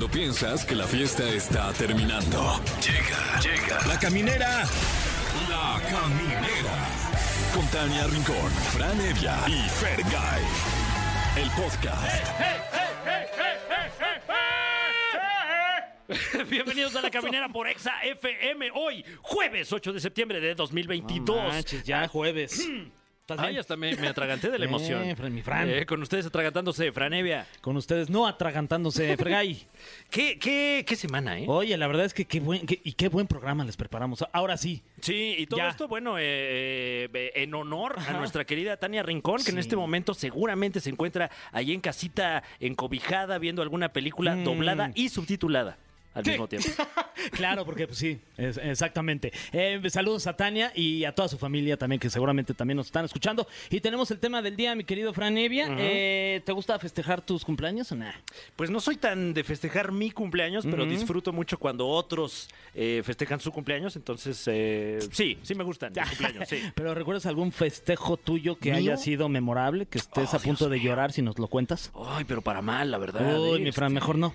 Cuando piensas que la fiesta está terminando. Llega, llega. La caminera. La caminera. Con Tania Rincón, Fran Evia y Fergay. El podcast. Bienvenidos a la caminera por Exa FM. Hoy, jueves 8 de septiembre de 2022. No manches, ya jueves. ¿Estás Ay, bien? hasta me, me atraganté de la emoción. Eh, Fran, mi Fran. Eh, con ustedes atragantándose, Franevia. Con ustedes no atragantándose, Fregay. ¿Qué, qué, qué semana, eh? Oye, la verdad es que qué buen, qué- y qué buen programa les preparamos. Ahora sí. Sí, y todo Ya. esto, bueno, eh, eh, en honor a nuestra querida Tania Rincón, que en este momento seguramente se encuentra ahí en casita, encobijada, viendo alguna película Mm. doblada y subtitulada al Sí. mismo tiempo. Claro, porque pues sí, es- exactamente. Eh, saludos a Tania y a toda su familia también, que seguramente también nos están escuchando. Y tenemos el tema del día, mi querido Fran Evia. Eh, ¿Te gusta festejar tus cumpleaños o nada? Pues no soy tan de festejar mi cumpleaños, pero disfruto mucho cuando otros eh, festejan su cumpleaños. Entonces, eh, sí, sí me gustan mis cumpleaños, sí. ¿Pero recuerdas algún festejo tuyo que ¿Mío? haya sido memorable, que estés Oh, a punto Dios de mío. llorar si nos lo cuentas? Ay, pero para mal, la verdad. Uy, eh, mi Fran, este, mejor no.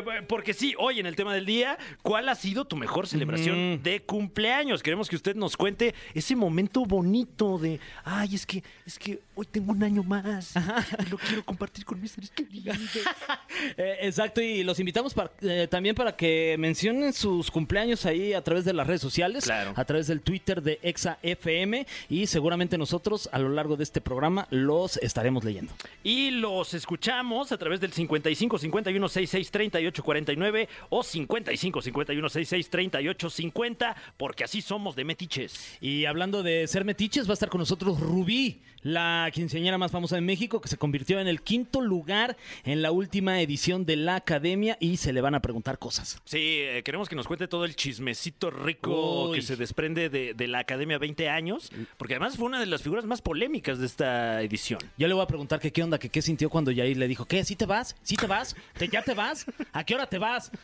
Eh, porque sí, hoy en el tema del día, ¿cuál ha sido tu mejor celebración de cumpleaños? Queremos que usted nos cuente ese momento bonito de, ay, es que, es que hoy tengo un año más lo quiero compartir con mis seres queridos. Eh, exacto, y los invitamos para- eh, también para que mencionen sus cumpleaños ahí a través de las redes sociales, Claro. a través del Twitter de Exa FM y seguramente nosotros a lo largo de este programa los estaremos leyendo. Y los escuchamos a través del 55 51 66 38 49 o 55 51 66 38 50, porque así somos de metiches. Y hablando de ser metiches, va a estar con nosotros Rubí, la quinceañera más famosa de México, que se convirtió en el quinto lugar en la última edición de la academia y se le van a preguntar cosas. Sí, eh, queremos que nos cuente todo el chismecito rico Uy. que se desprende de, de la Academia 20 años, porque además fue una de las figuras más polémicas de esta edición. Yo le voy a preguntar que qué onda, que qué sintió cuando Yair le dijo, ¿qué? ¿Sí te vas? ¿Sí te vas? ¿Te- ¿Ya te vas? ¿A qué hora te vas?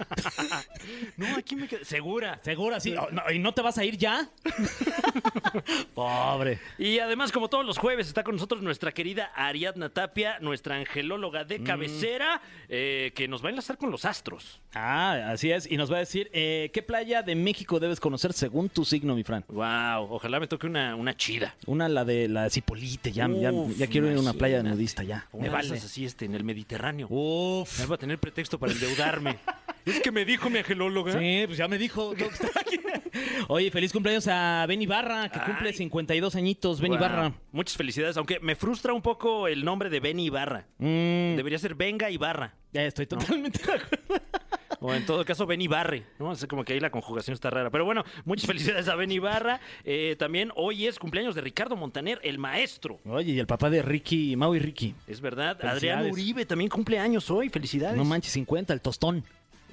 No, aquí me quedé. Segura. ¿Segura? ¿Sí? Oh, ¿Y no te vas a ir ya? Pobre. Y además, como todos los jueves, está con nosotros nuestra querida Ariadna Tapia, nuestra angelóloga de cabecera, eh, que nos va a enlazar con los astros. Ah, así es. Y nos va a decir, eh, ¿qué playa de México debes conocer según tu signo, mi Fran? Wow, ojalá me toque una, una chida. Una, la de la Cipolite, ya, ya, Uf, ya quiero ir a una playa imagínate. nudista, ya. Una Me de vale. así este, en el Mediterráneo. Uf. Me va a tener pretexto para endeudarme. es que me dijo mi angelóloga. Sí, pues ya me dijo. Oye, feliz cumpleaños a Benny Barra, que cumple Ay. 52 añitos. Benny Wow. Barra. Muchas felicidades, aunque me frustra un poco el nombre de Benny Ibarra. Mm, Debería ser Venga Ibarra. ya estoy totalmente de acuerdo. O en todo caso, Benny Barre, ¿no? Es como que ahí la conjugación está rara. Pero bueno, muchas felicidades a Benny Barra. Eh, también hoy es cumpleaños de Ricardo Montaner, el maestro. Oye, y el papá de Ricky, Mau y Ricky. Es verdad. Felicidades. Adrián Uribe también cumple años hoy. Felicidades. No manches, 50, el tostón.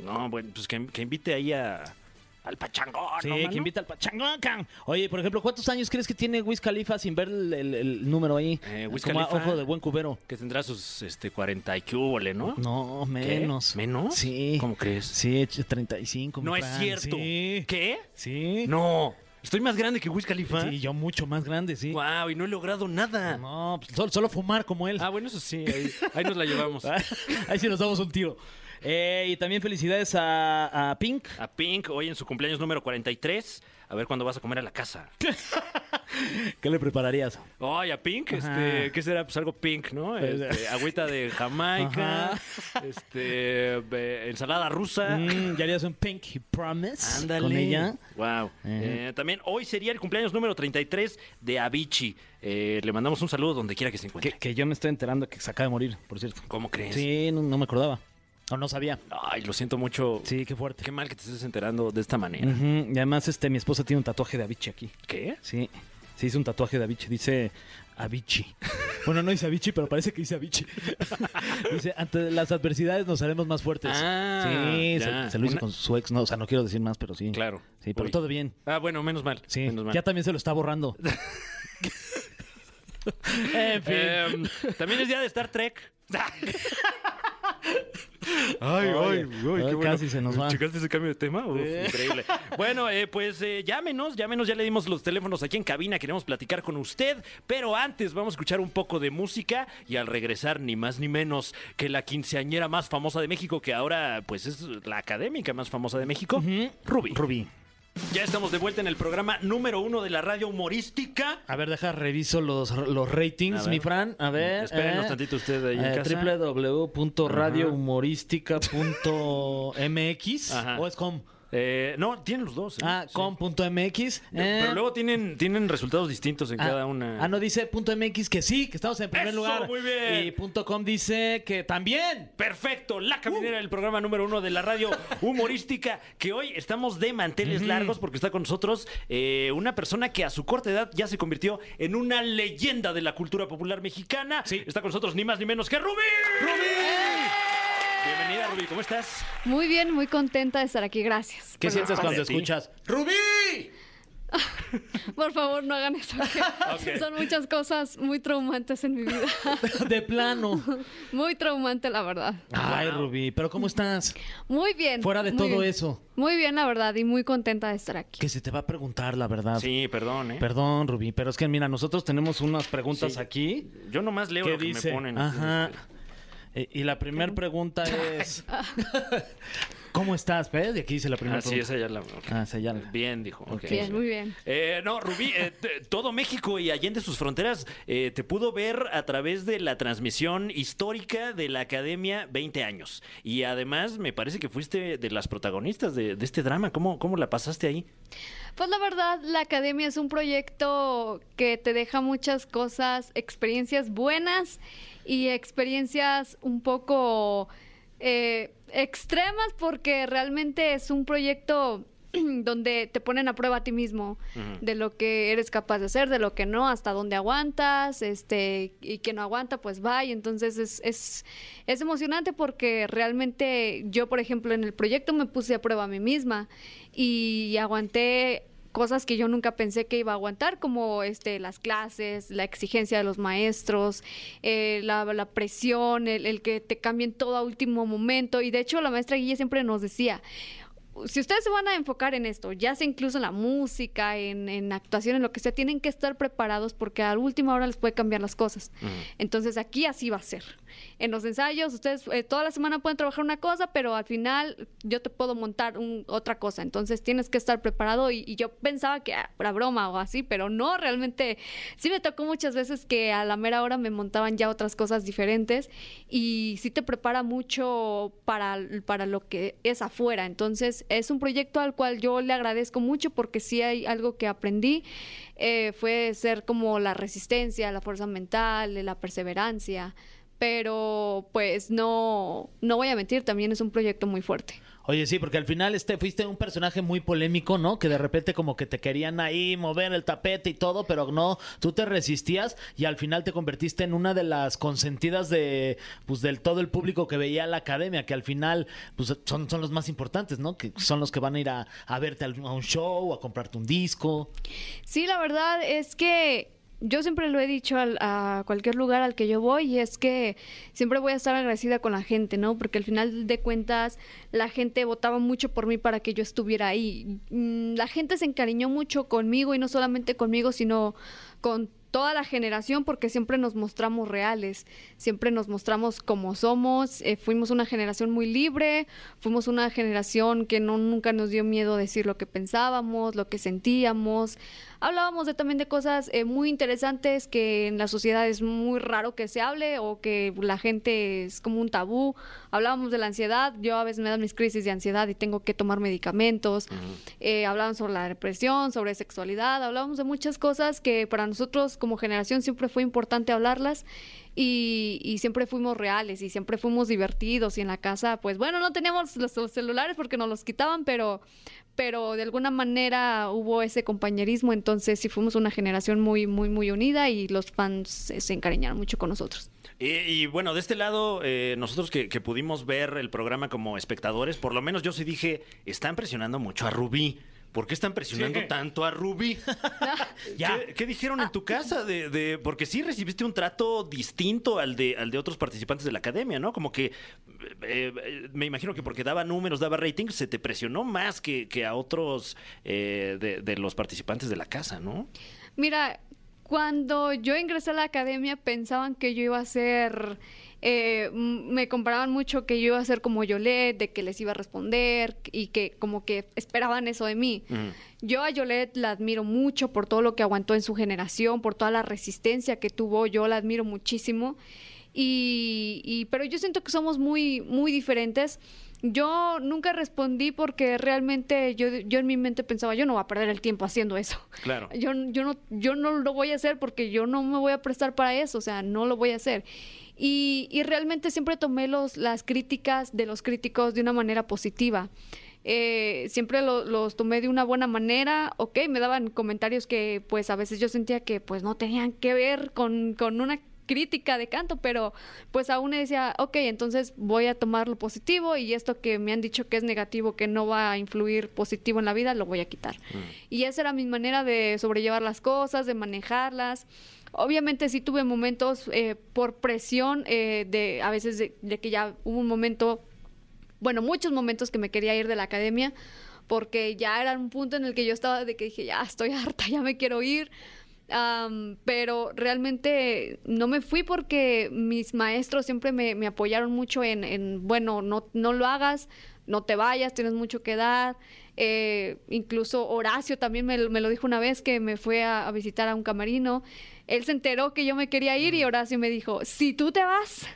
No, bueno, pues que, que invite ahí a, al pachangón. Sí, que invita al pachangón. can. Oye, por ejemplo, ¿cuántos años crees que tiene Wiz Khalifa sin ver el, el- el número ahí? Eh, Wiz Como a Khalifa. ojo de buen cubero. Que tendrá sus este, 40 y que húbole, ¿no? No, ¿Qué? menos. ¿Menos? Sí. ¿Cómo crees? Sí, ch- 35. mi No es Fran, cierto. Sí. ¿Qué? Sí. No. Estoy más grande que Wiz Khalifa. Sí, yo mucho más grande, sí. Wow, y no he logrado nada. No, pues solo, solo fumar como él. Ah, bueno, eso sí, ahí, ahí nos la llevamos. Ahí sí nos damos un tiro. Eh, y también felicidades a, a Pink. A Pink, hoy en su cumpleaños número 43. A ver cuándo vas a comer a la casa. ¿Qué le prepararías? Ay, a Pink, Ajá. este, ¿qué será? Pues algo pink, ¿no? Este, agüita de Jamaica, este, ensalada rusa. Mm, ¿Ya harías un Pinky Promise Ándale. con ella? Wow. Eh, también hoy sería el cumpleaños número 33 de Avicii. Eh, le mandamos un saludo donde quiera que se encuentre. Que, que yo me estoy enterando que se acaba de morir, por cierto. ¿Cómo crees? Sí, no, no me acordaba. O no sabía. Ay, lo siento mucho. Sí, qué fuerte. Qué mal que te estés enterando de esta manera. Y además, este, mi esposa tiene un tatuaje de Avicii aquí. ¿Qué? Sí, se hizo un tatuaje de Avicii. Dice Avicii. Bueno, no dice Avicii, pero parece que dice Avicii. dice, ante las adversidades nos haremos más fuertes. Ah, sí, se, lo hizo Una- con su ex. No, o sea, no quiero decir más, pero sí. Claro. Sí, pero Uy. todo bien. Ah, bueno, menos mal. Sí, menos mal. ya también se lo está borrando. en fin. Em, también es día de Star Trek. Ay, Oye, ay, casi se nos va. ¿Checaste ese cambio de tema? Uf, Sí. Increíble. Bueno, eh, pues eh, llámenos, llámenos, ya le dimos los teléfonos aquí en cabina, queremos platicar con usted, pero antes vamos a escuchar un poco de música y al regresar ni más ni menos que la quinceañera más famosa de México, que ahora pues es la académica más famosa de México, Rubí. Rubí. Ya estamos de vuelta en el programa número uno de la radio humorística. A ver, deja, reviso los, los ratings, mi Fran. A ver. Espérenos tantito usted ahí en eh, casa. www.radiohumorística.mx o es com. Eh, no, tienen los dos. ¿eh? Ah, Sí. com.mx. eh. Pero luego tienen, tienen resultados distintos en Ah, cada una. Ah, no, dice punto .mx que sí, que estamos en primer Eso, lugar. muy bien. Y punto .com dice que también. Perfecto, la caminera del programa número uno de la radio humorística, que hoy estamos de manteles largos porque está con nosotros eh, una persona que a su corta edad ya se convirtió en una leyenda de la cultura popular mexicana. Sí. Está con nosotros ni más ni menos que Rubí. Bienvenida, Rubí, ¿cómo estás? Muy bien, muy contenta de estar aquí, gracias. ¿Qué sientes cuando escuchas? ¡Rubí! Por favor, no hagan eso. Son muchas cosas muy traumantes en mi vida. De plano. muy traumante, la verdad. Ay, Rubí, pero ¿cómo estás? Muy bien. Fuera de todo bien. eso. Muy bien, la verdad, y muy contenta de estar aquí. Que se te va a preguntar, la verdad. Sí, perdón, ¿eh? Perdón, Rubí, pero es que mira, nosotros tenemos unas preguntas Sí. aquí. Yo nomás leo ¿Qué lo que dice? me ponen. Ajá. Y la primera pregunta es... ¿Cómo estás? ¿Ves? Y aquí dice la primera Ah, sí, pregunta. esa ya la... ok. Ah, esa ya la- Bien, dijo. Bien, muy bien. Eh, no, Rubí, eh, todo México y allende sus fronteras eh, te pudo ver a través de la transmisión histórica de la Academia 20 años. Y además me parece que fuiste de las protagonistas de, de este drama. ¿Cómo, ¿Cómo la pasaste ahí? Pues la verdad, la academia es un proyecto que te deja muchas cosas, experiencias buenas y experiencias un poco eh, extremas porque realmente es un proyecto donde te ponen a prueba a ti mismo de lo que eres capaz de hacer, de lo que no, hasta dónde aguantas, este, y que no aguanta, pues va. Y entonces es, es, es emocionante porque realmente yo, por ejemplo, en el proyecto me puse a prueba a mí misma y aguanté cosas que yo nunca pensé que iba a aguantar, como este, las clases, la exigencia de los maestros, eh, la, la presión, el, el que te cambien todo a último momento. Y de hecho la maestra Guille siempre nos decía, si ustedes se van a enfocar en esto, ya sea incluso en la música, en, en actuación, en lo que sea, tienen que estar preparados porque a última hora les puede cambiar las cosas. Entonces aquí así va a ser. En los ensayos, ustedes eh, toda la semana pueden trabajar una cosa, pero al final yo te puedo montar un- otra cosa. Entonces tienes que estar preparado y, y yo pensaba que ah, broma o así, pero no, realmente sí me tocó muchas veces que a la mera hora me montaban ya otras cosas diferentes y sí te prepara mucho para, para lo que es afuera. Entonces es un proyecto al cual yo le agradezco mucho porque sí hay algo que aprendí. eh, fue ser como la resistencia, la fuerza mental, la perseverancia. Pero pues no, no voy a mentir, también es un proyecto muy fuerte. Oye, sí, porque al final este fuiste un personaje muy polémico, ¿no? Que de repente como que te querían ahí mover el tapete y todo, pero no, tú te resistías y al final te convertiste en una de las consentidas de pues del todo el público que veía la academia, que al final pues son, son los más importantes, ¿no? Que son los que van a ir a, a verte a un show, a comprarte un disco. Sí, la verdad es que yo siempre lo he dicho al- a cualquier lugar al que yo voy y es que siempre voy a estar agradecida con la gente, ¿no? Porque al final de cuentas la gente votaba mucho por mí para que yo estuviera ahí. Mm, La gente se encariñó mucho conmigo y no solamente conmigo, sino con toda la generación porque siempre nos mostramos reales, siempre nos mostramos como somos, eh, fuimos una generación muy libre, fuimos una generación que no nunca nos dio miedo decir lo que pensábamos, lo que sentíamos. Hablábamos de, también de cosas eh, muy interesantes que en la sociedad es muy raro que se hable o que la gente es como un tabú. Hablábamos de la ansiedad, yo a veces me dan mis crisis de ansiedad y tengo que tomar medicamentos. Eh, hablaban sobre la depresión, sobre sexualidad, hablábamos de muchas cosas que para nosotros como generación siempre fue importante hablarlas y, y siempre fuimos reales y siempre fuimos divertidos y en la casa, pues bueno, no teníamos los, celulares porque nos los quitaban, pero, pero de alguna manera hubo ese compañerismo, entonces sí fuimos una generación muy, muy, muy unida y los fans se, encariñaron mucho con nosotros. Y, y, bueno, de este lado, eh, nosotros que, que pudimos ver el programa como espectadores, por lo menos yo sí dije, están presionando mucho a Rubí. ¿Por qué están presionando Sí. tanto a Ruby? Ya. ¿Qué, qué dijeron en tu casa? De, de- porque sí recibiste un trato distinto al de, al de otros participantes de la academia, ¿no? Como que eh, eh, me imagino que porque daba números, daba ratings, se te presionó más que, que a otros eh, de, de los participantes de la casa, ¿no? Mira, cuando yo ingresé a la academia pensaban que yo iba a ser, eh, me comparaban mucho que yo iba a ser como Yolette, de que les iba a responder y que como que esperaban eso de mí. Yo a Yolette la admiro mucho por todo lo que aguantó en su generación, por toda la resistencia que tuvo, yo la admiro muchísimo. Y, y- pero yo siento que somos muy, muy diferentes. Yo nunca respondí porque realmente yo, yo en mi mente pensaba, yo no voy a perder el tiempo haciendo eso. Claro. Yo, yo, no, yo no lo voy a hacer porque yo no me voy a prestar para eso, o sea, no lo voy a hacer. Y, y realmente siempre tomé los, las críticas de los críticos de una manera positiva. Eh, siempre lo- los tomé de una buena manera, ok, me daban comentarios que pues a veces yo sentía que pues no tenían que ver con, con una crítica de canto, pero pues aún decía, ok, entonces voy a tomar lo positivo y esto que me han dicho que es negativo, que no va a influir positivo en la vida, lo voy a quitar. Y esa era mi manera de sobrellevar las cosas, de manejarlas. Obviamente sí tuve momentos eh, por presión, eh, de a veces de, de que ya hubo un momento, bueno, muchos momentos que me quería ir de la academia, porque ya era un punto en el que yo estaba de que dije, ya estoy harta, ya me quiero ir. Pero realmente no me fui porque mis maestros siempre me, me apoyaron mucho en, en, bueno, no, no lo hagas, no te vayas, tienes mucho que dar. Eh, incluso Horacio también me, lo- me lo dijo una vez que me fue a, a visitar a un camarino. Él se enteró que yo me quería ir y Horacio me dijo, si tú te vas,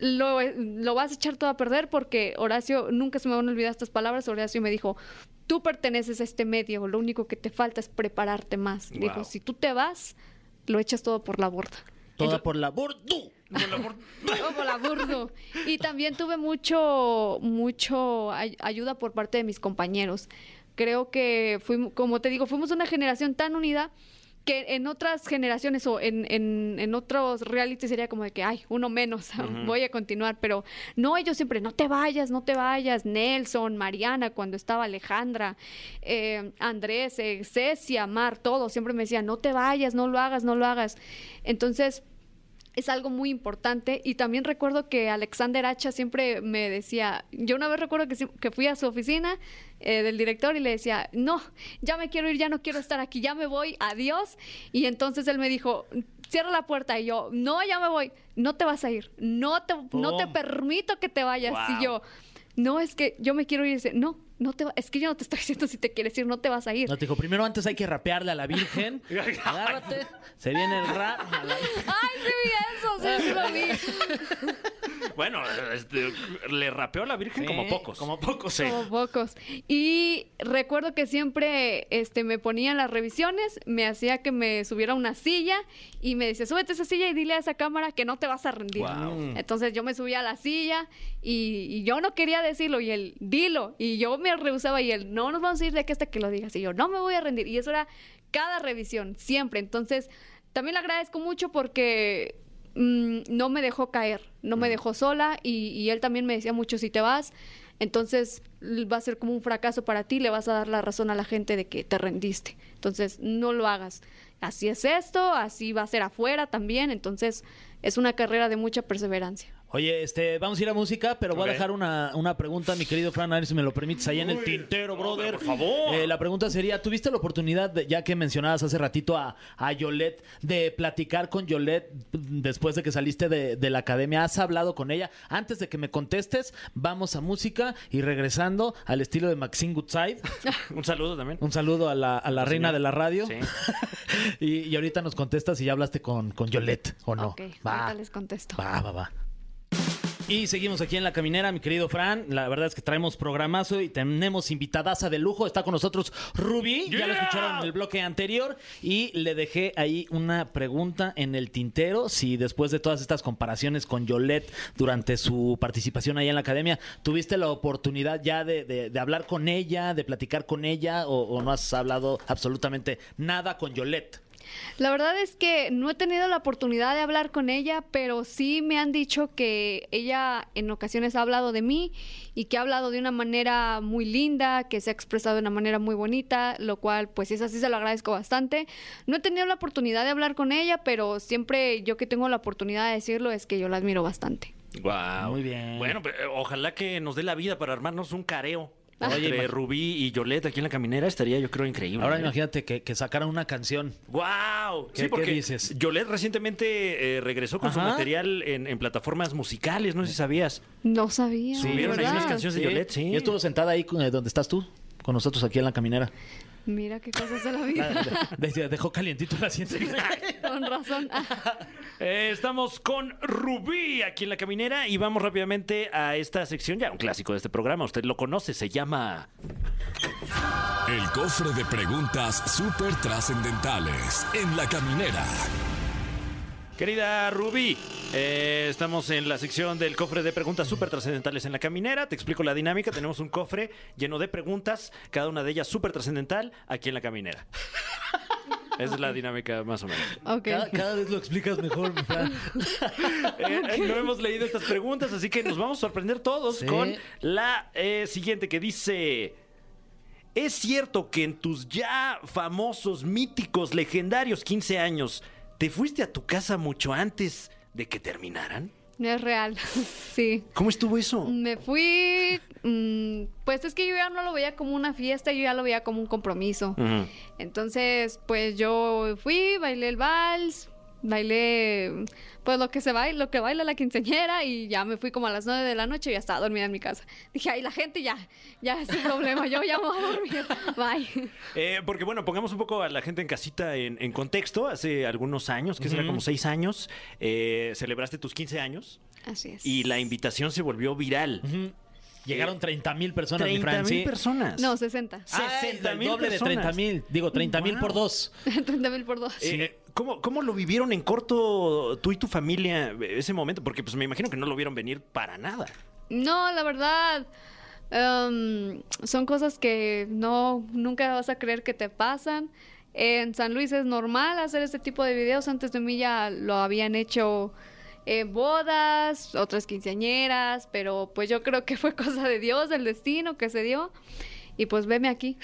lo, lo vas a echar todo a perder porque Horacio, nunca se me van a olvidar estas palabras, Horacio me dijo, tú perteneces a este medio, lo único que te falta es prepararte más. Wow. Dijo, si tú te vas, lo echas todo por la borda. Toda por la bordu. Todo por la burdo. Y también tuve mucho, mucho ay- ayuda por parte de mis compañeros. Creo que fuimos, como te digo, fuimos una generación tan unida que en otras generaciones o en, en, en otros reality sería como de que, ay, uno menos, voy a continuar, pero no, ellos siempre, no te vayas, no te vayas, Nelson, Mariana, cuando estaba Alejandra, eh, Andrés, eh, Cecia, Mar, todos siempre me decían, no te vayas, no lo hagas, no lo hagas. Entonces, es algo muy importante y también recuerdo que Alexander Hacha siempre me decía, yo una vez recuerdo que, que fui a su oficina eh, del director y le decía, no, ya me quiero ir, ya no quiero estar aquí, ya me voy, adiós. Y entonces él me dijo, cierra la puerta y yo, no, ya me voy, no te vas a ir, no te, no te Pum. permito que te vayas. Wow. Y yo, no, es que yo me quiero ir, y dice, no, no te va- es que yo no te estoy diciendo si te quieres ir, no te vas a ir. No te dijo, primero antes hay que rapearle a la Virgen. Agárrate. Se viene el rap. la- Ay, sí sí, lo vi. Bueno, este, le rapeó a la Virgen Sí, como pocos. como pocos, sí. Como pocos. Y recuerdo que siempre este, me ponía en las revisiones, me hacía que me subiera a una silla y me decía, súbete a esa silla y dile a esa cámara que no te vas a rendir. Guau. Entonces yo me subía a la silla y, y yo no quería decirlo y él, dilo. Y yo me rehusaba y él, no nos vamos a ir de aquí hasta que lo digas. Y yo, no me voy a rendir. Y eso era cada revisión, siempre. Entonces, también le agradezco mucho porque mm, no me dejó caer, no me dejó sola y, y él también me decía mucho, si te vas, entonces va a ser como un fracaso para ti, le vas a dar la razón a la gente de que te rendiste. Entonces, no lo hagas. Así es esto, así va a ser afuera también, entonces es una carrera de mucha perseverancia. Oye, este, vamos a ir a música, pero voy a dejar una, una pregunta, mi querido Fran, a ver si me lo permites, allá en el tintero, brother. por favor. Eh, la pregunta sería, ¿tuviste la oportunidad, de- ya que mencionabas hace ratito a, a Yolette, de platicar con Yolette después de que saliste de, de la academia? ¿Has hablado con ella? Antes de que me contestes, vamos a música y regresando al estilo de Maxine Goodside. Un saludo también. Un saludo a la, a la reina de la radio. Sí. y, y ahorita nos contestas si ya hablaste con, con Yolette o no. Ok, va, ahorita les contesto. va, va, va. Y seguimos aquí en la caminera, mi querido Fran. La verdad es que traemos programazo y tenemos invitadaza de lujo. Está con nosotros Ruby. Ya lo escucharon en el bloque anterior. Y le dejé ahí una pregunta en el tintero. Si después de todas estas comparaciones con Yolette durante su participación ahí en la academia, tuviste la oportunidad ya de, de- de hablar con ella, de platicar con ella, o, o no has hablado absolutamente nada con Yolette. La verdad es que no he tenido la oportunidad de hablar con ella, pero sí me han dicho que ella en ocasiones ha hablado de mí y que ha hablado de una manera muy linda, que se ha expresado de una manera muy bonita, lo cual pues si es así se lo agradezco bastante. No he tenido la oportunidad de hablar con ella, pero siempre yo que tengo la oportunidad de decirlo es que yo la admiro bastante. Wow. Muy bien. Bueno, eh, ojalá que nos dé la vida para armarnos un careo. Oye, Entre Rubí y Yolette aquí en la caminera estaría yo creo increíble. Ahora ¿eh? imagínate que, que sacaran una canción. ¡Wow! ¿Qué- Sí, qué porque dices? Yolette recientemente eh, regresó con su material en, en plataformas musicales, no sé si sabías. No sabía. Subieron ahí unas canciones de Yolette, sí. Y estuvo sentada ahí con- eh, donde estás tú, con nosotros aquí en la caminera. Mira qué cosas de la vida. De- dejó calientito el asiento. Con razón. Eh, estamos con Rubí aquí en la caminera y vamos rápidamente a esta sección, ya un clásico de este programa, usted lo conoce, se llama... El cofre de preguntas súper trascendentales en la caminera. Querida Rubí, eh, estamos en la sección del cofre de preguntas súper trascendentales en la caminera. Te explico la dinámica. Tenemos un cofre lleno de preguntas, cada una de ellas súper trascendental, aquí en la caminera. Esa es la dinámica más o menos. Ok. Cada, cada vez lo explicas mejor, mi Fran. Eh, eh, no hemos leído estas preguntas, así que nos vamos a sorprender todos Sí. con la eh, siguiente que dice... ¿Es cierto que en tus ya famosos, míticos, legendarios 15 años te fuiste a tu casa mucho antes de que terminaran? Es real. Sí. ¿Cómo estuvo eso? Me fui, mm, pues es que yo ya no lo veía como una fiesta, yo ya lo veía como un compromiso. Entonces, pues yo fui, bailé el vals, bailé pues lo que se baila, lo que baila la quinceañera y ya me fui como a las nueve de la noche y ya estaba dormida en mi casa. Dije, ay, la gente ya, ya es el problema, yo ya me voy a dormir. Bye. Eh, porque bueno, pongamos un poco a la gente en casita en, en contexto. Hace algunos años, que será como seis años, eh, celebraste tus 15 años Así es. y la invitación se volvió viral. Llegaron 30 mil personas, mi 30 Fran. mil personas. No, 60. Ah, 60 el mil doble de personas. 30 mil. Digo, 30 mil por dos. 30 mil por dos. Eh, ¿cómo, cómo lo vivieron en corto tú y tu familia eh, ese momento? Porque pues me imagino que no lo vieron venir para nada. No, la verdad, em, son cosas que no, nunca vas a creer que te pasan. En San Luis es normal hacer este tipo de videos. Antes de mí ya lo habían hecho en bodas, otras quinceañeras, pero pues yo creo que fue cosa de Dios, del destino que se dio. Y pues veme aquí.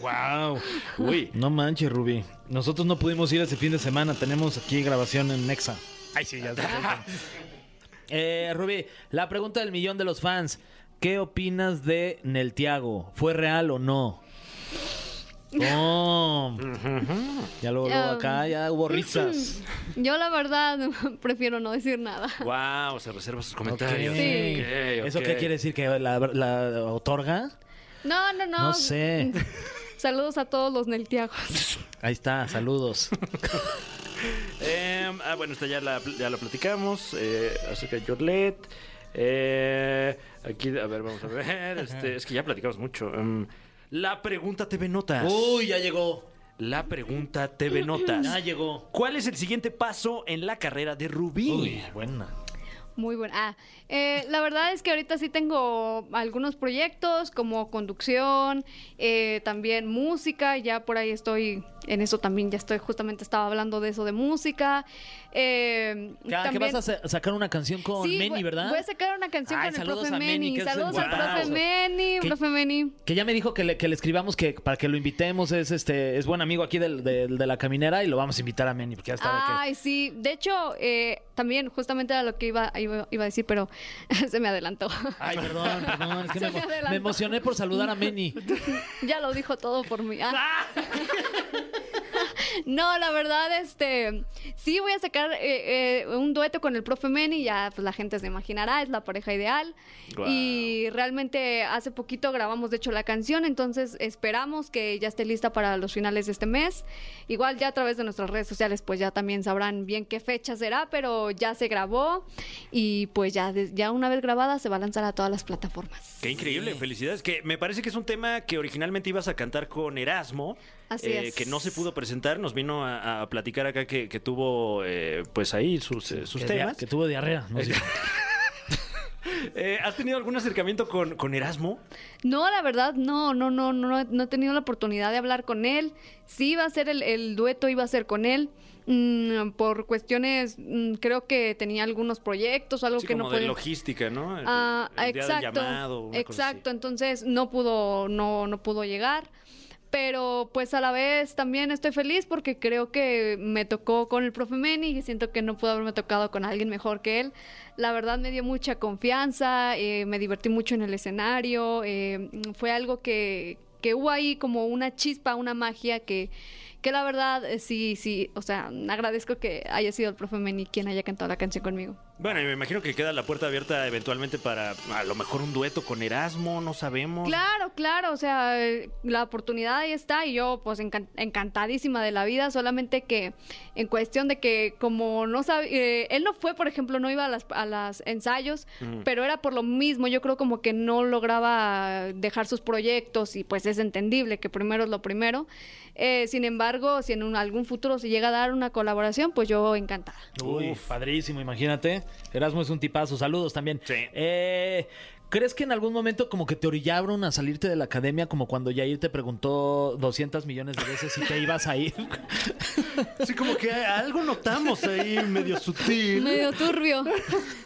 Wow. Uy. No manches, Rubí. Nosotros no pudimos ir ese fin de semana. Tenemos aquí grabación en Nexa. Ay, sí, ya está. eh, Rubí, la pregunta del millón de los fans. ¿Qué opinas de Neltiago? ¿Fue real o no? Oh, ya luego, luego acá ya hubo risas. Yo la verdad prefiero no decir nada. Wow, se reserva sus comentarios. Sí. ¿Eso qué quiere decir? ¿Que la, la otorga? No, no, no. No sé. Saludos a todos los neltiagos. Ahí está, saludos. Em, ah, bueno, esta ya la, ya la platicamos. Eh, acerca de Yorlet. Eh, aquí, a ver, vamos a ver. Este, es que ya platicamos mucho. Em, la pregunta TV Notas. Uy, ya llegó. La pregunta TV Notas. Ya llegó. ¿Cuál es el siguiente paso en la carrera de Rubí? Uy, buena. Muy buena. Ah, eh, la verdad es que ahorita sí tengo algunos proyectos como conducción, eh, también música, ya por ahí estoy, en eso también ya estoy, justamente estaba hablando de eso de música. Eh, que vas a sa- sacar una canción con Sí, Meni, ¿verdad? Voy a sacar una canción Ay, con el profe Meni, que Saludos al profe Meni, Que- profe Meni. Que ya me dijo que le, que le escribamos que para que lo invitemos es este es buen amigo aquí del, del- de la caminera y lo vamos a invitar a Meni porque ya que Ay, sí. De hecho, eh, también justamente era lo que iba, iba, iba a decir, pero se me adelantó. Ay, perdón, perdón, es que me emocioné por saludar a Meni. ya lo dijo todo por mí. Ah. No, la verdad, este, sí voy a sacar eh, eh, un dueto con el profe Meni, ya pues la gente se imaginará, es la pareja ideal. Y realmente hace poquito grabamos, de hecho, la canción, entonces esperamos que ya esté lista para los finales de este mes. Igual ya a través de nuestras redes sociales, pues ya también sabrán bien qué fecha será, pero ya se grabó y pues ya, ya una vez grabada se va a lanzar a todas las plataformas. Qué increíble, felicidades. Que me parece que es un tema que originalmente ibas a cantar con Erasmo, Así eh, es. que no se pudo presentar. Nos vino a, a platicar acá que, que tuvo, eh, pues ahí sus, eh, sus que, dia- temas. que tuvo diarrea. no sé. Eh, ¿Has tenido algún acercamiento con, con Erasmo? No, la verdad, no, no, no, no, no he tenido la oportunidad de hablar con él. Sí iba a ser el, el dueto, iba a ser con él. Mm, por cuestiones, mm, creo que tenía algunos proyectos, algo Sí, que como no de podía. logística, ¿no? El- Ah, el día del exacto, llamado, una cosa exacto. así. Entonces no pudo, no, no pudo llegar. Pero pues a la vez también estoy feliz porque creo que me tocó con el profe Meni y siento que no pudo haberme tocado con alguien mejor que él. La verdad me dio mucha confianza, eh, me divertí mucho en el escenario, eh, fue algo que, que hubo ahí como una chispa, una magia que, que la verdad eh, sí, sí, o sea, agradezco que haya sido el profe Meni quien haya cantado la canción conmigo. Bueno, y me imagino que queda la puerta abierta eventualmente para a lo mejor un dueto con Erasmo, no sabemos. Claro, claro, o sea, eh, la oportunidad ahí está y yo pues encan- encantadísima de la vida, solamente que en cuestión de que como no sabe, él no fue, por ejemplo, no iba a las, a las ensayos, pero era por lo mismo, yo creo como que no lograba dejar sus proyectos y pues es entendible que primero es lo primero. Eh, sin embargo, si en un- algún futuro se llega a dar una colaboración, pues yo encantada. Uy, Uf. padrísimo, imagínate. Erasmo es un tipazo. Saludos también. Sí. Eh, ¿Crees que en algún momento como que te orillaron a salirte de la academia como cuando Yair te preguntó 200 millones de veces si te ibas a ir? Sí, como que algo notamos ahí medio sutil. Medio turbio.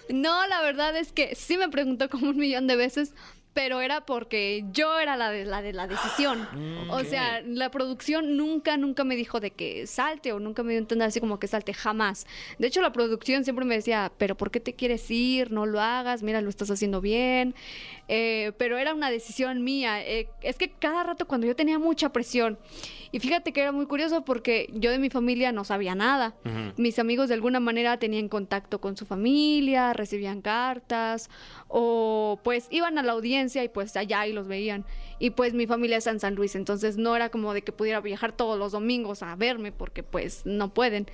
No, la verdad es que sí me preguntó como un millón de veces, pero era porque yo era la de la, de la decisión. O sea, la producción nunca, nunca me dijo de que salte o nunca me dio a entender así como que salte, jamás. De hecho, la producción siempre me decía, pero ¿por qué te quieres ir? No lo hagas, mira, lo estás haciendo bien. Eh, pero era una decisión mía. Eh, es que cada rato cuando yo tenía mucha presión, y fíjate que era muy curioso porque yo de mi familia no sabía nada. Mis amigos de alguna manera tenían contacto con su familia, recibían cartas o pues iban a la audiencia y pues allá y los veían. Y pues mi familia está en San Luis, entonces no era como de que pudiera viajar todos los domingos a verme porque pues no pueden.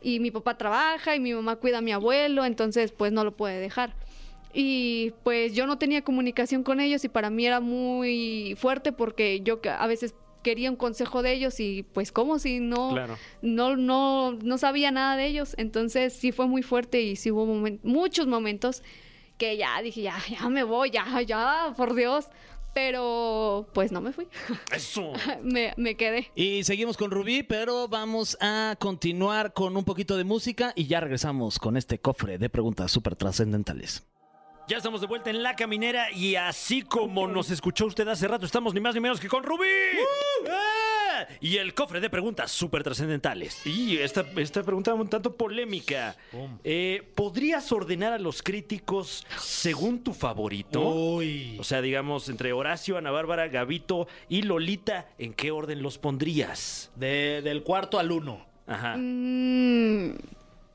Y mi papá trabaja y mi mamá cuida a mi abuelo, entonces pues no lo puede dejar. Y pues yo no tenía comunicación con ellos y para mí era muy fuerte porque yo a veces quería un consejo de ellos y pues como si no Claro. no, no, no sabía nada de ellos. Entonces sí fue muy fuerte y sí hubo momen- muchos momentos que ya dije, ya, ya me voy, ya, ya, por Dios. Pero pues no me fui, Eso. me, me quedé. Y seguimos con Rubí, pero vamos a continuar con un poquito de música y ya regresamos con este cofre de preguntas súper trascendentales. Ya estamos de vuelta en La Caminera y así como nos escuchó usted hace rato, estamos ni más ni menos que con Rubí. ¡Ah! Y el cofre de preguntas súper trascendentales. Y esta, esta pregunta un tanto polémica. Eh, ¿Podrías ordenar a los críticos según tu favorito? Uy. O sea, digamos, entre Horacio, Ana Bárbara, Gavito y Lolita, ¿en qué orden los pondrías? De- del cuarto al uno. Ajá. Mm,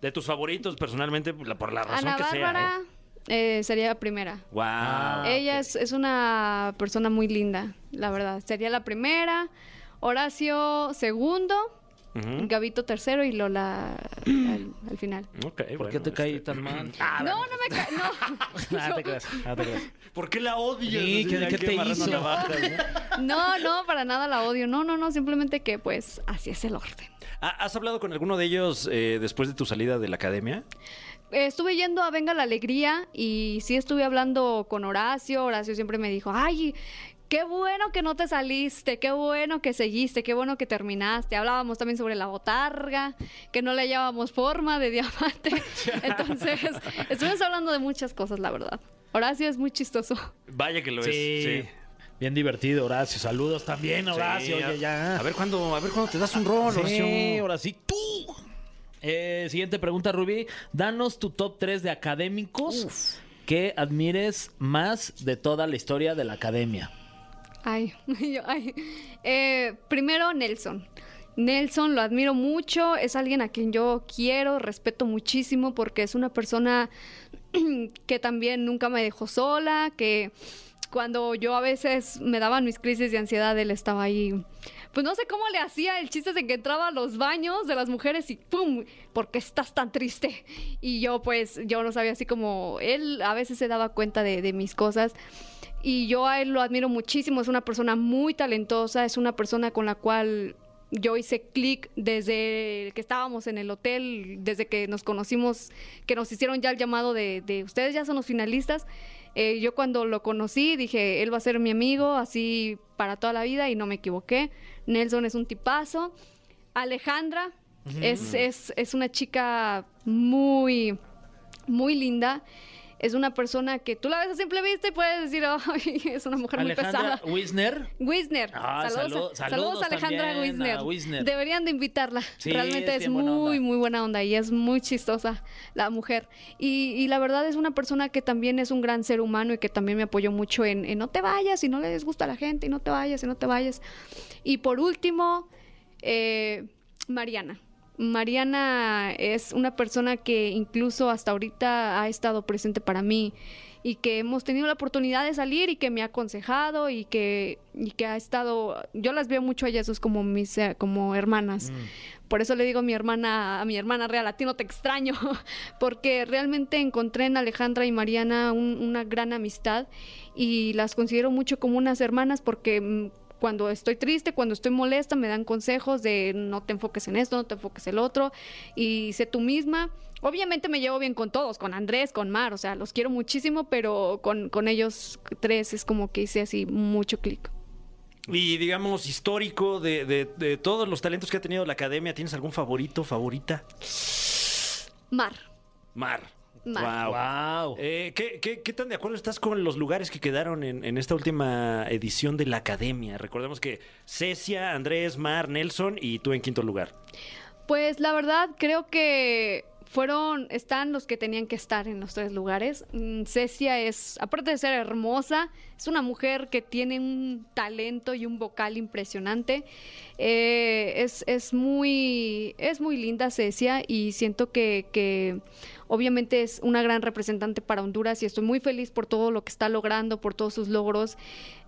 De tus favoritos, personalmente, por la razón Ana que Bárbara eh, sería la primera. ¿eh? Wow. Ella es, es una persona muy linda, la verdad. Sería la primera, Horacio segundo, Ujú. Gavito tercero y Lola al, al final. Ok, ¿Por bueno, qué te caí este- tan mal? no, no me cae, no. Ah, te creas, ah, te creas. ¿Por qué la odias? Sí, ¿qué- te hizo? ¿no? No, no, para nada la odio. No, no, no, simplemente que pues así es el orden. Ah, ¿Has hablado con alguno de ellos eh, después de tu salida de la academia? Estuve yendo a Venga la Alegría y sí estuve hablando con Horacio. Horacio siempre me dijo, ay, qué bueno que no te saliste, qué bueno que seguiste, qué bueno que terminaste. Hablábamos también sobre la botarga, que no le hallábamos forma de diamante. Entonces, estuvimos hablando de muchas cosas, la verdad. Horacio es muy chistoso. Vaya que lo Sí. es. Sí. Bien divertido, Horacio. Saludos también, Horacio. Sí, Oye, ya. A ver cuándo, a ver cuándo te das un rol, Sí, Horacio. ahora sí, tú. Eh, siguiente pregunta, Rubí. Danos tu top 3 de académicos que admires más de toda la historia de la academia. Ay, yo, ay. Eh, primero, Nelson. Nelson lo admiro mucho, es alguien a quien yo quiero, respeto muchísimo porque es una persona que también nunca me dejó sola, que cuando yo a veces me daban mis crisis de ansiedad, él estaba ahí. Pues no sé cómo le hacía, el chiste de que entraba a los baños de las mujeres y ¡pum! ¿Por qué estás tan triste? Y yo pues, yo no sabía así como, él a veces se daba cuenta de, mis cosas y yo a él lo admiro muchísimo, es una persona muy talentosa, es una persona con la cual yo hice clic desde que estábamos en el hotel, desde que nos conocimos, que nos hicieron ya el llamado de ustedes ya son los finalistas. Eh, yo cuando lo conocí dije, él va a ser mi amigo así para toda la vida y no me equivoqué. Nelson es un tipazo. Alejandra es, es, es una chica muy, muy linda. Es una persona que tú la ves a simple vista y puedes decir, "Ay, es una mujer muy pesada. Wisner. Wisner. Ah, saludos, a- saludos saludos Alejandra Wisner. a Wisner. Deberían de invitarla. Sí, Realmente es muy, muy buena onda y es muy chistosa la mujer. Y, y la verdad es una persona que también es un gran ser humano y que también me apoyó mucho en, en no te vayas y no les gusta a la gente y no te vayas y no te vayas. Y por último, eh, Mariana. Mariana es una persona que incluso hasta ahorita ha estado presente para mí y que hemos tenido la oportunidad de salir y que me ha aconsejado y que, y que ha estado, yo las veo mucho a ellas como mis eh, como hermanas. Por eso le digo a mi hermana, a mi hermana real, a ti no te extraño, porque realmente encontré en Alejandra y Mariana un- una gran amistad y las considero mucho como unas hermanas porque mm, cuando estoy triste, cuando estoy molesta, me dan consejos de no te enfoques en esto, no te enfoques en el otro y sé tú misma. Obviamente me llevo bien con todos, con Andrés, con Mar, o sea, los quiero muchísimo, pero con, con ellos tres es como que hice así mucho clic. Y digamos, histórico de, de- de todos los talentos que ha tenido la academia, ¿tienes algún favorito, favorita? Mar, Mar. Mar. Wow. Wow. Eh, ¿qué, qué, qué tan de acuerdo estás con los lugares que quedaron en, en esta última edición de la academia? Recordemos que Cecia, Andrés, Mar, Nelson y tú en quinto lugar. Pues la verdad creo que fueron, están los que tenían que estar en los tres lugares. Mm, Cecia es, aparte de ser hermosa, es una mujer que tiene un talento y un vocal impresionante. Eh, es, es muy, es muy linda Cecia y siento que, que obviamente es una gran representante para Honduras y estoy muy feliz por todo lo que está logrando, por todos sus logros.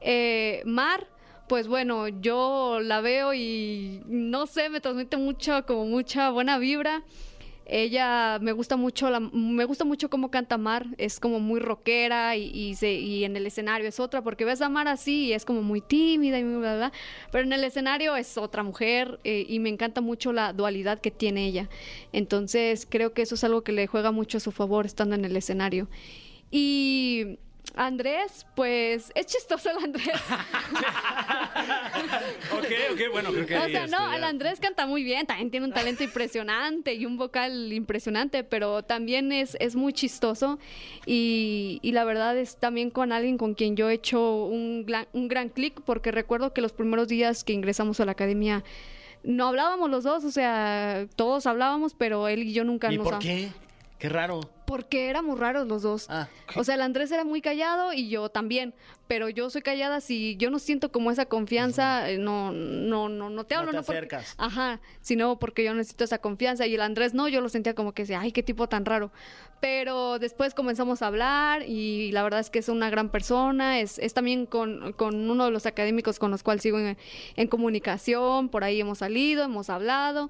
Eh, Mar, pues bueno, yo la veo y no sé, me transmite mucho, como mucha buena vibra. Ella me gusta mucho, la- me gusta mucho cómo canta Mar, es como muy rockera y, y, se- y en el escenario es otra, porque ves a Mar así y es como muy tímida y bla, bla, bla, pero en el escenario es otra mujer eh, y me encanta mucho la dualidad que tiene ella. Entonces creo que eso es algo que le juega mucho a su favor estando en el escenario. Y Andrés, pues es chistoso el Andrés. Ok, ok, bueno, creo que. O sea, este, no, ya- el Andrés canta muy bien, también tiene un talento impresionante y un vocal impresionante, pero también es, es muy chistoso y, y la verdad es también con alguien con quien yo he hecho un, gran- un gran clic porque recuerdo que los primeros días que ingresamos a la academia no hablábamos los dos, o sea, todos hablábamos, pero él y yo nunca ¿Y nos por qué? Qué raro. Porque éramos raros los dos. Ah, O sea, el Andrés era muy callado y yo también. Pero yo soy callada si yo no siento como esa confianza, eh, no, no, no, no te No hablo, te no, porque, acercas. ajá, sino porque yo necesito esa confianza y el Andrés no, yo lo sentía como que ay, qué tipo tan raro. Pero después comenzamos a hablar y la verdad es que es una gran persona, es, es también con, con uno de los académicos con los cuales sigo en, en comunicación, por ahí hemos salido, hemos hablado.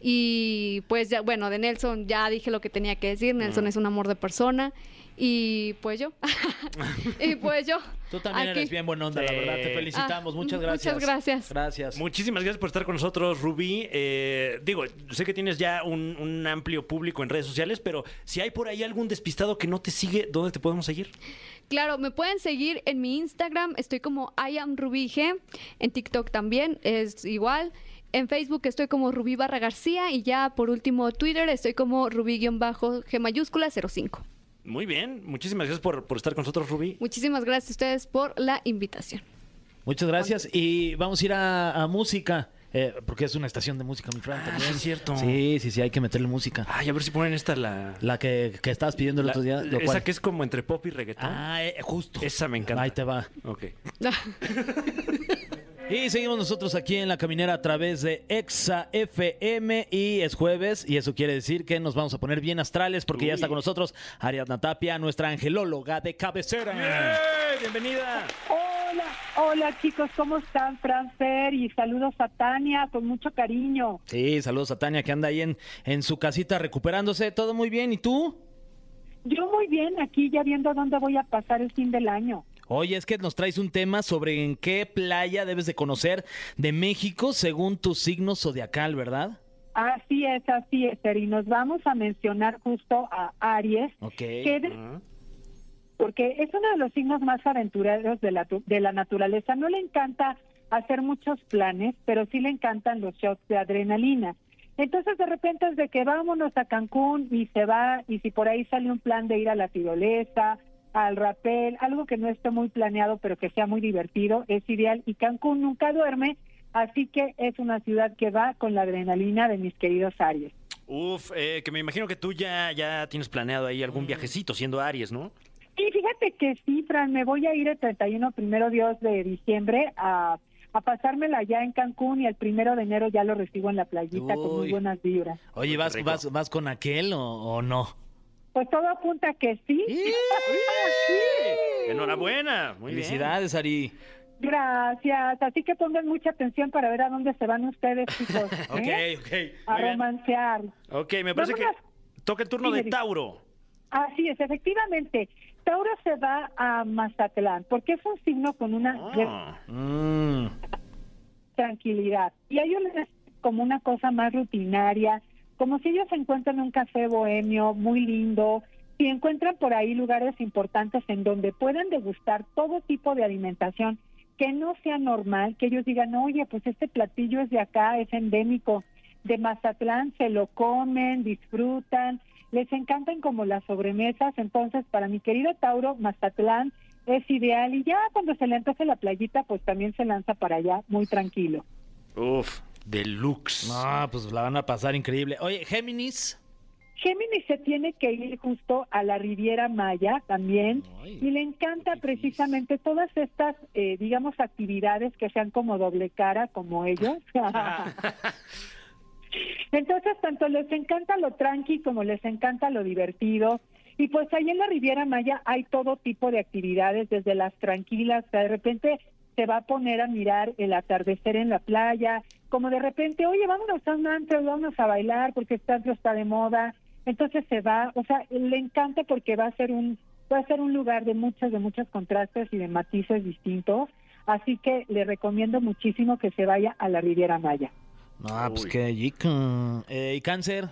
Y pues ya, bueno, de Nelson ya dije lo que tenía que decir. Nelson es un amor de persona. Y pues yo. y pues yo. Tú también aquí. eres bien buena onda, la verdad. Te felicitamos. Ah, muchas muchas gracias. gracias. Gracias. Muchísimas gracias por estar con nosotros, Rubí. Eh, digo, sé que tienes ya un, un amplio público en redes sociales, pero si hay por ahí algún despistado que no te sigue, ¿dónde te podemos seguir? Claro, me pueden seguir en mi Instagram. Estoy como I am Rubí G. En TikTok también es igual. En Facebook estoy como Rubí Barra García. Y ya por último, Twitter estoy como Rubí-G mayúscula 05. Muy bien, muchísimas gracias por, por estar con nosotros, Rubí. Muchísimas gracias a ustedes por la invitación. Muchas gracias. Y vamos a ir a, a música. eh, porque es una estación de música, mi Fran. Ah, también. sí es cierto. Sí, sí, sí, hay que meterle música. Ay, a ver si ponen esta la. La que, que estabas pidiendo el la- otro día. lo esa cual- que es como entre pop y reggaetón. Ah, eh, justo. Esa me encanta. Ahí te va. Ok. Y seguimos nosotros aquí en la caminera a través de Exa FM y es jueves y eso quiere decir que nos vamos a poner bien astrales porque ya está con nosotros Ariadna Tapia, nuestra angelóloga de cabecera. ¡Eh! ¡Bienvenida! Hola, hola chicos, ¿cómo están? Franfer y saludos a Tania con mucho cariño. Sí, saludos a Tania que anda ahí en, en su casita recuperándose. ¿Todo muy bien? ¿Y tú? Yo muy bien, aquí ya viendo dónde voy a pasar el fin del año. Oye, es que nos traes un tema sobre en qué playa debes de conocer de México según tu signo zodiacal, ¿verdad? Así es, así es, Eri. Nos vamos a mencionar justo a Aries, Ok. que de- Ah. porque es uno de los signos más aventureros de la, tu- de la naturaleza. No le encanta hacer muchos planes, pero sí le encantan los shots de adrenalina. Entonces de repente es de que vámonos a Cancún y se va, y si por ahí sale un plan de ir a la tirolesa, al rapel, algo que no esté muy planeado, pero que sea muy divertido, es ideal. Y Cancún nunca duerme, así que es una ciudad que va con la adrenalina de mis queridos Aries. Uf, eh, que me imagino que tú ya, ya tienes planeado ahí algún viajecito siendo Aries, ¿no? Y fíjate que sí, Fran, me voy a ir el 31, primero Dios de diciembre a, a pasármela ya en Cancún y el primero de enero ya lo recibo en la playita con muy Uy. buenas vibras. Oye, ¿vas, vas, vas con aquel o, o no? Pues todo apunta que sí. Enhorabuena, muy bien. Felicidades, Ari. Gracias. Así que pongan mucha atención para ver a dónde se van ustedes, chicos. Ok, ¿eh? ok. A Muy bien. romancear. Ok, me parece que toca el turno de. Tauro. Así es, efectivamente. Tauro se va a Mazatlán porque es un signo con una Ah, Mm. tranquilidad. Y a ellos les como una cosa más rutinaria, como si ellos encuentran en un café bohemio muy lindo, y encuentran por ahí lugares importantes en donde puedan degustar todo tipo de alimentación que no sea normal, que ellos digan, oye, pues este platillo es de acá, es endémico de Mazatlán, se lo comen, disfrutan, les encantan como las sobremesas, entonces para mi querido Tauro, Mazatlán es ideal y ya cuando se le antoje la playita, pues también se lanza para allá muy tranquilo. uf, deluxe. No, pues la van a pasar increíble. Oye, Géminis. Géminis se tiene que ir justo a la Riviera Maya también Ay, y le encanta precisamente todas estas, eh, digamos, actividades que sean como doble cara, como ellos. Entonces, tanto les encanta lo tranqui como les encanta lo divertido. Y pues ahí en la Riviera Maya hay todo tipo de actividades, desde las tranquilas, que de repente se va a poner a mirar el atardecer en la playa, como de repente, oye, vámonos a un antro, vámonos a bailar porque este antro está de moda. Entonces se va, o sea, le encanta porque va a ser un va a ser un lugar de muchos de muchos contrastes y de matices distintos, así que le recomiendo muchísimo que se vaya a la Riviera Maya. No, pues Uy. qué yica. Eh, ¿Y cáncer?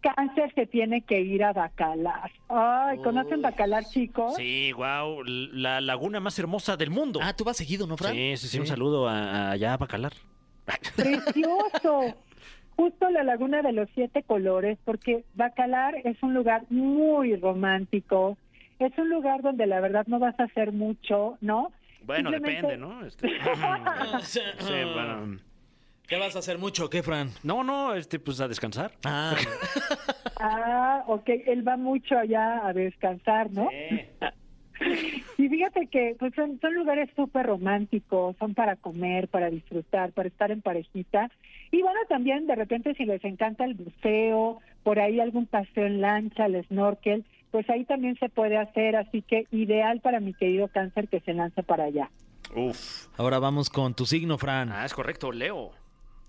Cáncer se tiene que ir a Bacalar. Ay, ¿conocen Uy. Bacalar, chicos? Sí, wow, la laguna más hermosa del mundo. Ah, tú vas seguido, ¿no, Fran? sí, sí, sí, un saludo a, a allá a Bacalar. Precioso. Justo la Laguna de los Siete Colores, porque Bacalar es un lugar muy romántico. Es un lugar donde la verdad no vas a hacer mucho, ¿no? Bueno, Simplemente- depende, ¿no? Este, sí, bueno. ¿Qué vas a hacer mucho, qué, Fran? No, no, este, pues a descansar. Ah, Ah, ok, él va mucho allá a descansar, ¿no? Y fíjate que pues son, son lugares súper románticos, son para comer, para disfrutar, para estar en parejita. Y bueno, también de repente si les encanta el buceo, por ahí algún paseo en lancha, el snorkel, pues ahí también se puede hacer, así que ideal para mi querido cáncer que se lance para allá. Uf. ahora vamos con tu signo, Fran. Ah, es correcto, Leo.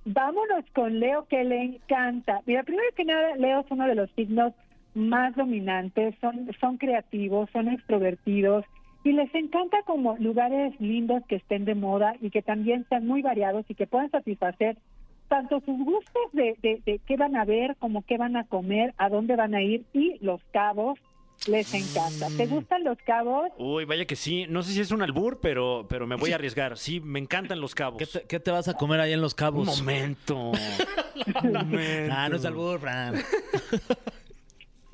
Vámonos con Leo, que le encanta. Mira, primero que nada, Leo es uno de los signos más dominantes, son, son creativos, son extrovertidos y les encanta como lugares lindos que estén de moda y que también sean muy variados y que puedan satisfacer tanto sus gustos de, de, de qué van a ver, como qué van a comer, a dónde van a ir y los cabos les encanta. ¿Te gustan los cabos? Uy, vaya que sí. No sé si es un albur, pero, pero me voy a arriesgar. Sí, me encantan los cabos. ¿Qué te, qué te vas a comer ahí en Los Un Cabos? momento. Un momento. Ah, no es albur, Fran.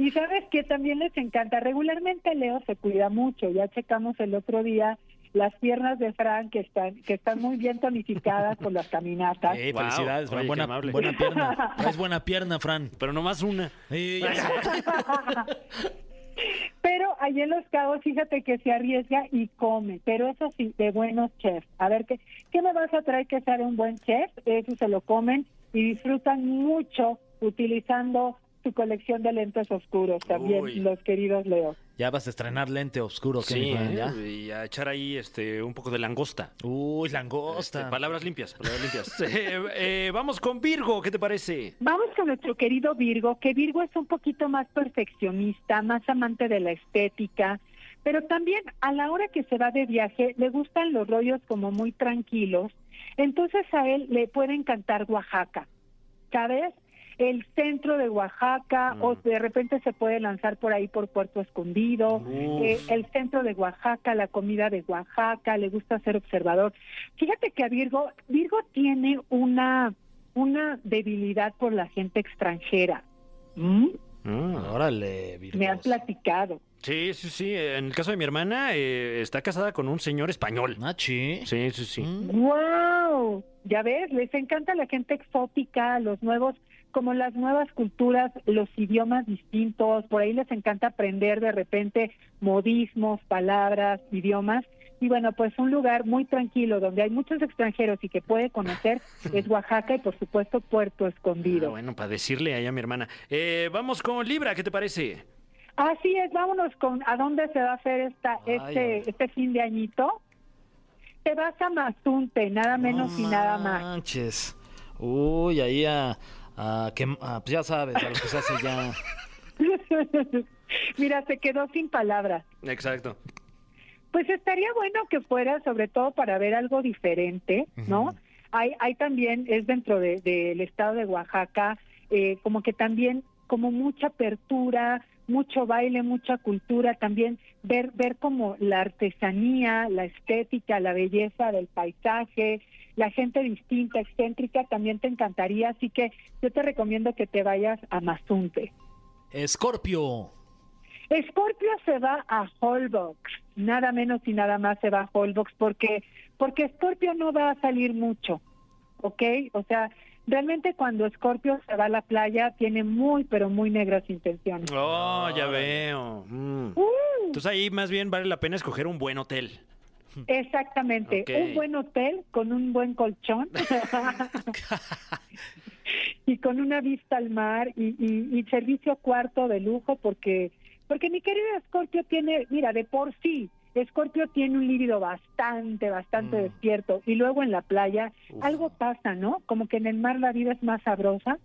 Y sabes que también les encanta. Regularmente Leo se cuida mucho. Ya checamos el otro día las piernas de Fran que están que están muy bien tonificadas por las caminatas. Eh, Wow. felicidades, Fran. Oye, buena, pierna. Traes buena pierna, Fran. Pero nomás una. Sí. Pero allí en Los Cabos, fíjate que se arriesga y come, pero eso sí, de buenos chefs. A ver, ¿qué, qué me vas a traer que sea de un buen chef? Eso se lo comen y disfrutan mucho utilizando su colección de lentes oscuros también, Uy. los queridos Leo. Ya vas a estrenar lente oscuro, ¿qué, Sí? ¿eh? Y a echar ahí este un poco de langosta. Uy, Este, langosta. palabras limpias, palabras limpias. Eh, eh, vamos con Virgo, ¿qué te parece? Vamos con nuestro querido Virgo, que Virgo es un poquito más perfeccionista, más amante de la estética, pero también a la hora que se va de viaje le gustan los rollos como muy tranquilos, entonces a él le puede encantar Oaxaca, ¿sabes? El centro de Oaxaca, o de repente se puede lanzar por ahí por Puerto Escondido, eh, el centro de Oaxaca, la comida de Oaxaca, le gusta ser observador. Fíjate que a Virgo, Virgo tiene una, una debilidad por la gente extranjera. ¿Mm? Mm. Órale, Me han platicado. Sí, sí, sí. En el caso de mi hermana, eh, está casada con un señor español. Ah, sí. Sí, sí, sí. Mm. ¡Wow! Ya ves, les encanta la gente exótica, los nuevos, como las nuevas culturas, los idiomas distintos, por ahí les encanta aprender de repente modismos, palabras, idiomas. Y bueno, pues un lugar muy tranquilo donde hay muchos extranjeros y que puede conocer es Oaxaca y por supuesto Puerto Ah, Escondido. bueno, para decirle allá a mi hermana. Eh, vamos con Libra, ¿qué te parece? Así es, vámonos con a dónde se va a hacer esta, Ay, este, este fin de añito. Te vas a Mazunte, nada menos y nada más. Manches. Uy, ahí a, a que, a, pues ya sabes, a lo que se hace ya. Mira, se quedó sin palabras. Exacto. Pues estaría bueno que fuera, sobre todo para ver algo diferente, ¿no? Hay, hay también, es dentro de- del estado de Oaxaca, eh, como que también, como mucha apertura, mucho baile, mucha cultura, también ver, ver como la artesanía, la estética, la belleza del paisaje, la gente distinta, excéntrica, también te encantaría, así que yo te recomiendo que te vayas a Mazunte. Escorpio. Scorpio se va a Holbox, nada menos y nada más se va a Holbox porque porque Scorpio no va a salir mucho, ¿ok? O sea, realmente cuando Scorpio se va a la playa tiene muy pero muy negras intenciones. Oh, ya veo. Mm. Uh, Entonces ahí más bien vale la pena escoger un buen hotel. Exactamente, un buen hotel con un buen colchón y con una vista al mar y, y- y servicio cuarto de lujo porque porque mi querido Scorpio tiene, mira, de por sí Scorpio tiene un líbido bastante, bastante Mm. despierto y luego en la playa Uf. algo pasa, ¿no? Como que en el mar la vida es más sabrosa.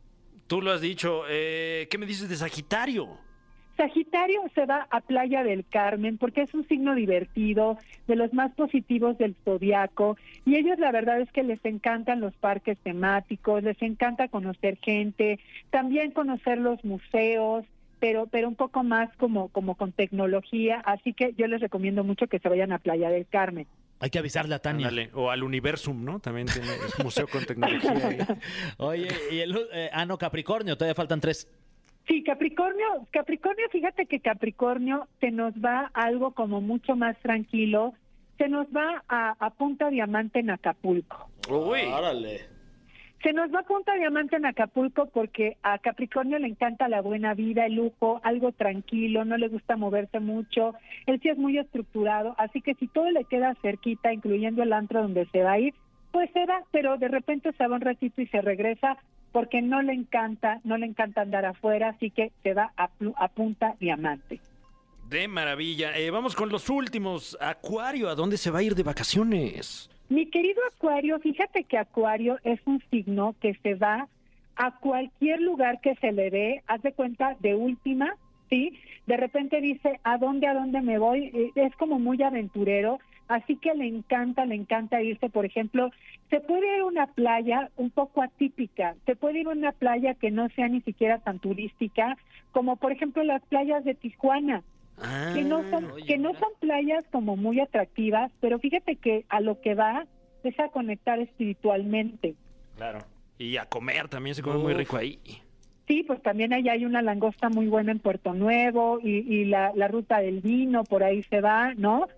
Tú lo has dicho. Eh, ¿Qué me dices de Sagitario? Sagitario se va a Playa del Carmen porque es un signo divertido, de los más positivos del zodiaco, y ellos la verdad es que les encantan los parques temáticos, les encanta conocer gente, también conocer los museos, pero pero un poco más como como con tecnología, así que yo les recomiendo mucho que se vayan a Playa del Carmen. Hay que avisarle a Tania. O al Universum, ¿no? También tiene es museo con tecnología. ahí. Oye, y el, eh, ah, no, Capricornio, todavía faltan tres. Sí, Capricornio, Capricornio, fíjate que Capricornio se nos va algo como mucho más tranquilo, se nos va a, a Punta Diamante en Acapulco. Uy. Órale. Se nos va a Punta Diamante en Acapulco porque a Capricornio le encanta la buena vida, el lujo, algo tranquilo, no le gusta moverse mucho, él sí es muy estructurado, así que si todo le queda cerquita, incluyendo el antro donde se va a ir, pues se va, pero de repente se va un ratito y se regresa porque no le encanta, no le encanta andar afuera, así que se va a, a Punta Diamante. De maravilla. Eh, vamos con los últimos. Acuario, ¿a dónde se va a ir de vacaciones? Mi querido Acuario, fíjate que Acuario es un signo que se va a cualquier lugar que se le dé, haz de cuenta de última, ¿sí? De repente dice, ¿a dónde, a dónde me voy? Eh, Es como muy aventurero, así que le encanta, le encanta irse, por ejemplo, se puede ir a una playa un poco atípica, se puede ir a una playa que no sea ni siquiera tan turística, como por ejemplo las playas de Tijuana Ah, que no son oye, que no son playas como muy atractivas, pero fíjate que a lo que va es a conectar espiritualmente. Claro. Y a comer también se come muy rico ahí. Sí, pues también ahí hay una langosta muy buena en Puerto Nuevo y, y la, la ruta del vino, por ahí se va, ¿no?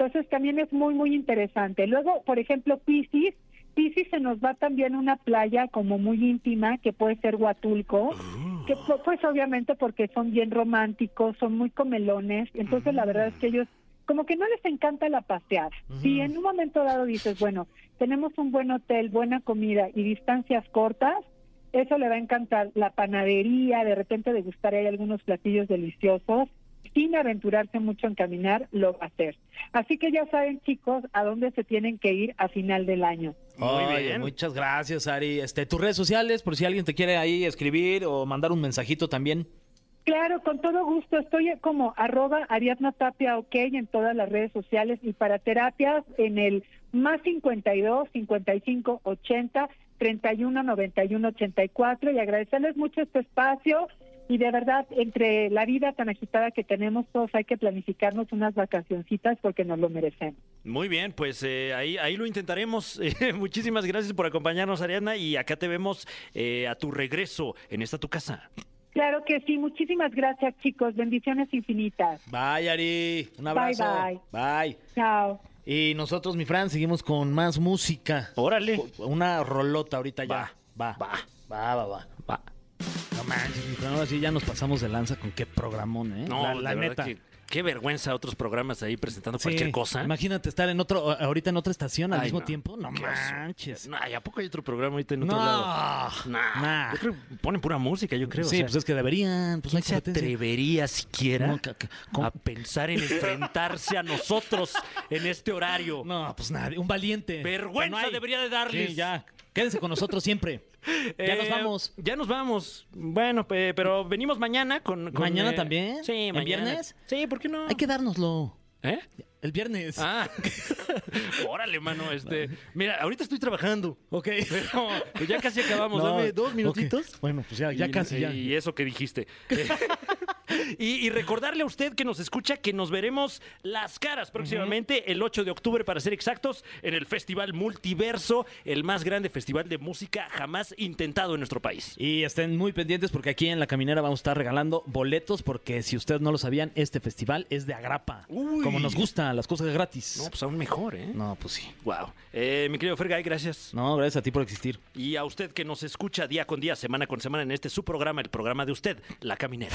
Entonces también es muy, muy interesante. Luego, por ejemplo, Piscis, Piscis se nos va también a una playa como muy íntima, que puede ser Huatulco, que pu- pues obviamente porque son bien románticos, son muy comelones, entonces la verdad es que ellos como que no les encanta la paseada. Si en un momento dado dices, bueno, tenemos un buen hotel, buena comida y distancias cortas, eso le va a encantar. La panadería, de repente degustar ahí algunos platillos deliciosos, sin aventurarse mucho en caminar, lo va a hacer. Así que ya saben, chicos, a dónde se tienen que ir a final del año. Muy Oye, bien. Muchas gracias, Ari. Este, tus redes sociales, por si alguien te quiere ahí escribir o mandar un mensajito también. Claro, con todo gusto. Estoy como arroba Ariadna Tapia OK en todas las redes sociales y para terapias en el más 52 55 80 31 91 84 y agradecerles mucho este espacio y de verdad entre la vida tan agitada que tenemos todos hay que planificarnos unas vacacioncitas porque nos lo merecemos. Muy bien, pues eh, ahí, ahí lo intentaremos. Eh, muchísimas gracias por acompañarnos, Ariadna, y acá te vemos eh, a tu regreso en esta tu casa. Claro que sí, muchísimas gracias chicos, bendiciones infinitas. Bye, Ari. Un abrazo. bye. Bye. Chao. Y nosotros, mi Fran, seguimos con más música. Órale. Una rolota ahorita ya. Va. Va. Va, va, va. Va. No manches, ahora sí ya nos pasamos de lanza con qué programón, ¿eh? No, la, neta. que- qué vergüenza otros programas ahí presentando Sí, cualquier cosa. Imagínate estar en otro, ahorita en otra estación al Ay, mismo no. tiempo. No Qué manches. No, ¿y ¿a poco hay otro programa ahorita en otro No. lado? Nah, Nah. Yo creo que ponen pura música, yo creo. o sí, sea, pues es que deberían. Pues ¿Quién se atrevería siquiera No, a pensar en enfrentarse a nosotros en este horario? No, pues nadie. Un valiente. Vergüenza no debería de darles. Sí, ya. Quédense con nosotros siempre. Ya nos Eh, vamos. Ya nos vamos. Bueno, pe- pero venimos mañana con... con, ¿Mañana eh, también? Sí, ¿En mañana. viernes? Sí, ¿por qué no? Hay que dárnoslo. ¿Eh? El viernes. Ah, órale, mano, este... Mira, ahorita estoy trabajando. Ok. Pero pues ya casi acabamos. No, Dame dos minutitos. Bueno, pues ya, ya Y- casi ya. Y eso que dijiste. Y, y recordarle a usted que nos escucha que nos veremos las caras próximamente, el 8 de octubre para ser exactos, en el Festival Multiverso, el más grande festival de música jamás intentado en nuestro país. Y estén muy pendientes porque aquí en La Caminera vamos a estar regalando boletos porque si ustedes no lo sabían, este festival es de agrapa. Uy. Como nos gustan las cosas gratis. No, pues aún mejor, ¿eh? No, pues sí. Wow. Eh, mi querido Fergay, gracias. No, gracias a ti por existir. Y a usted que nos escucha día con día, semana con semana en este su programa, el programa de usted, La Caminera.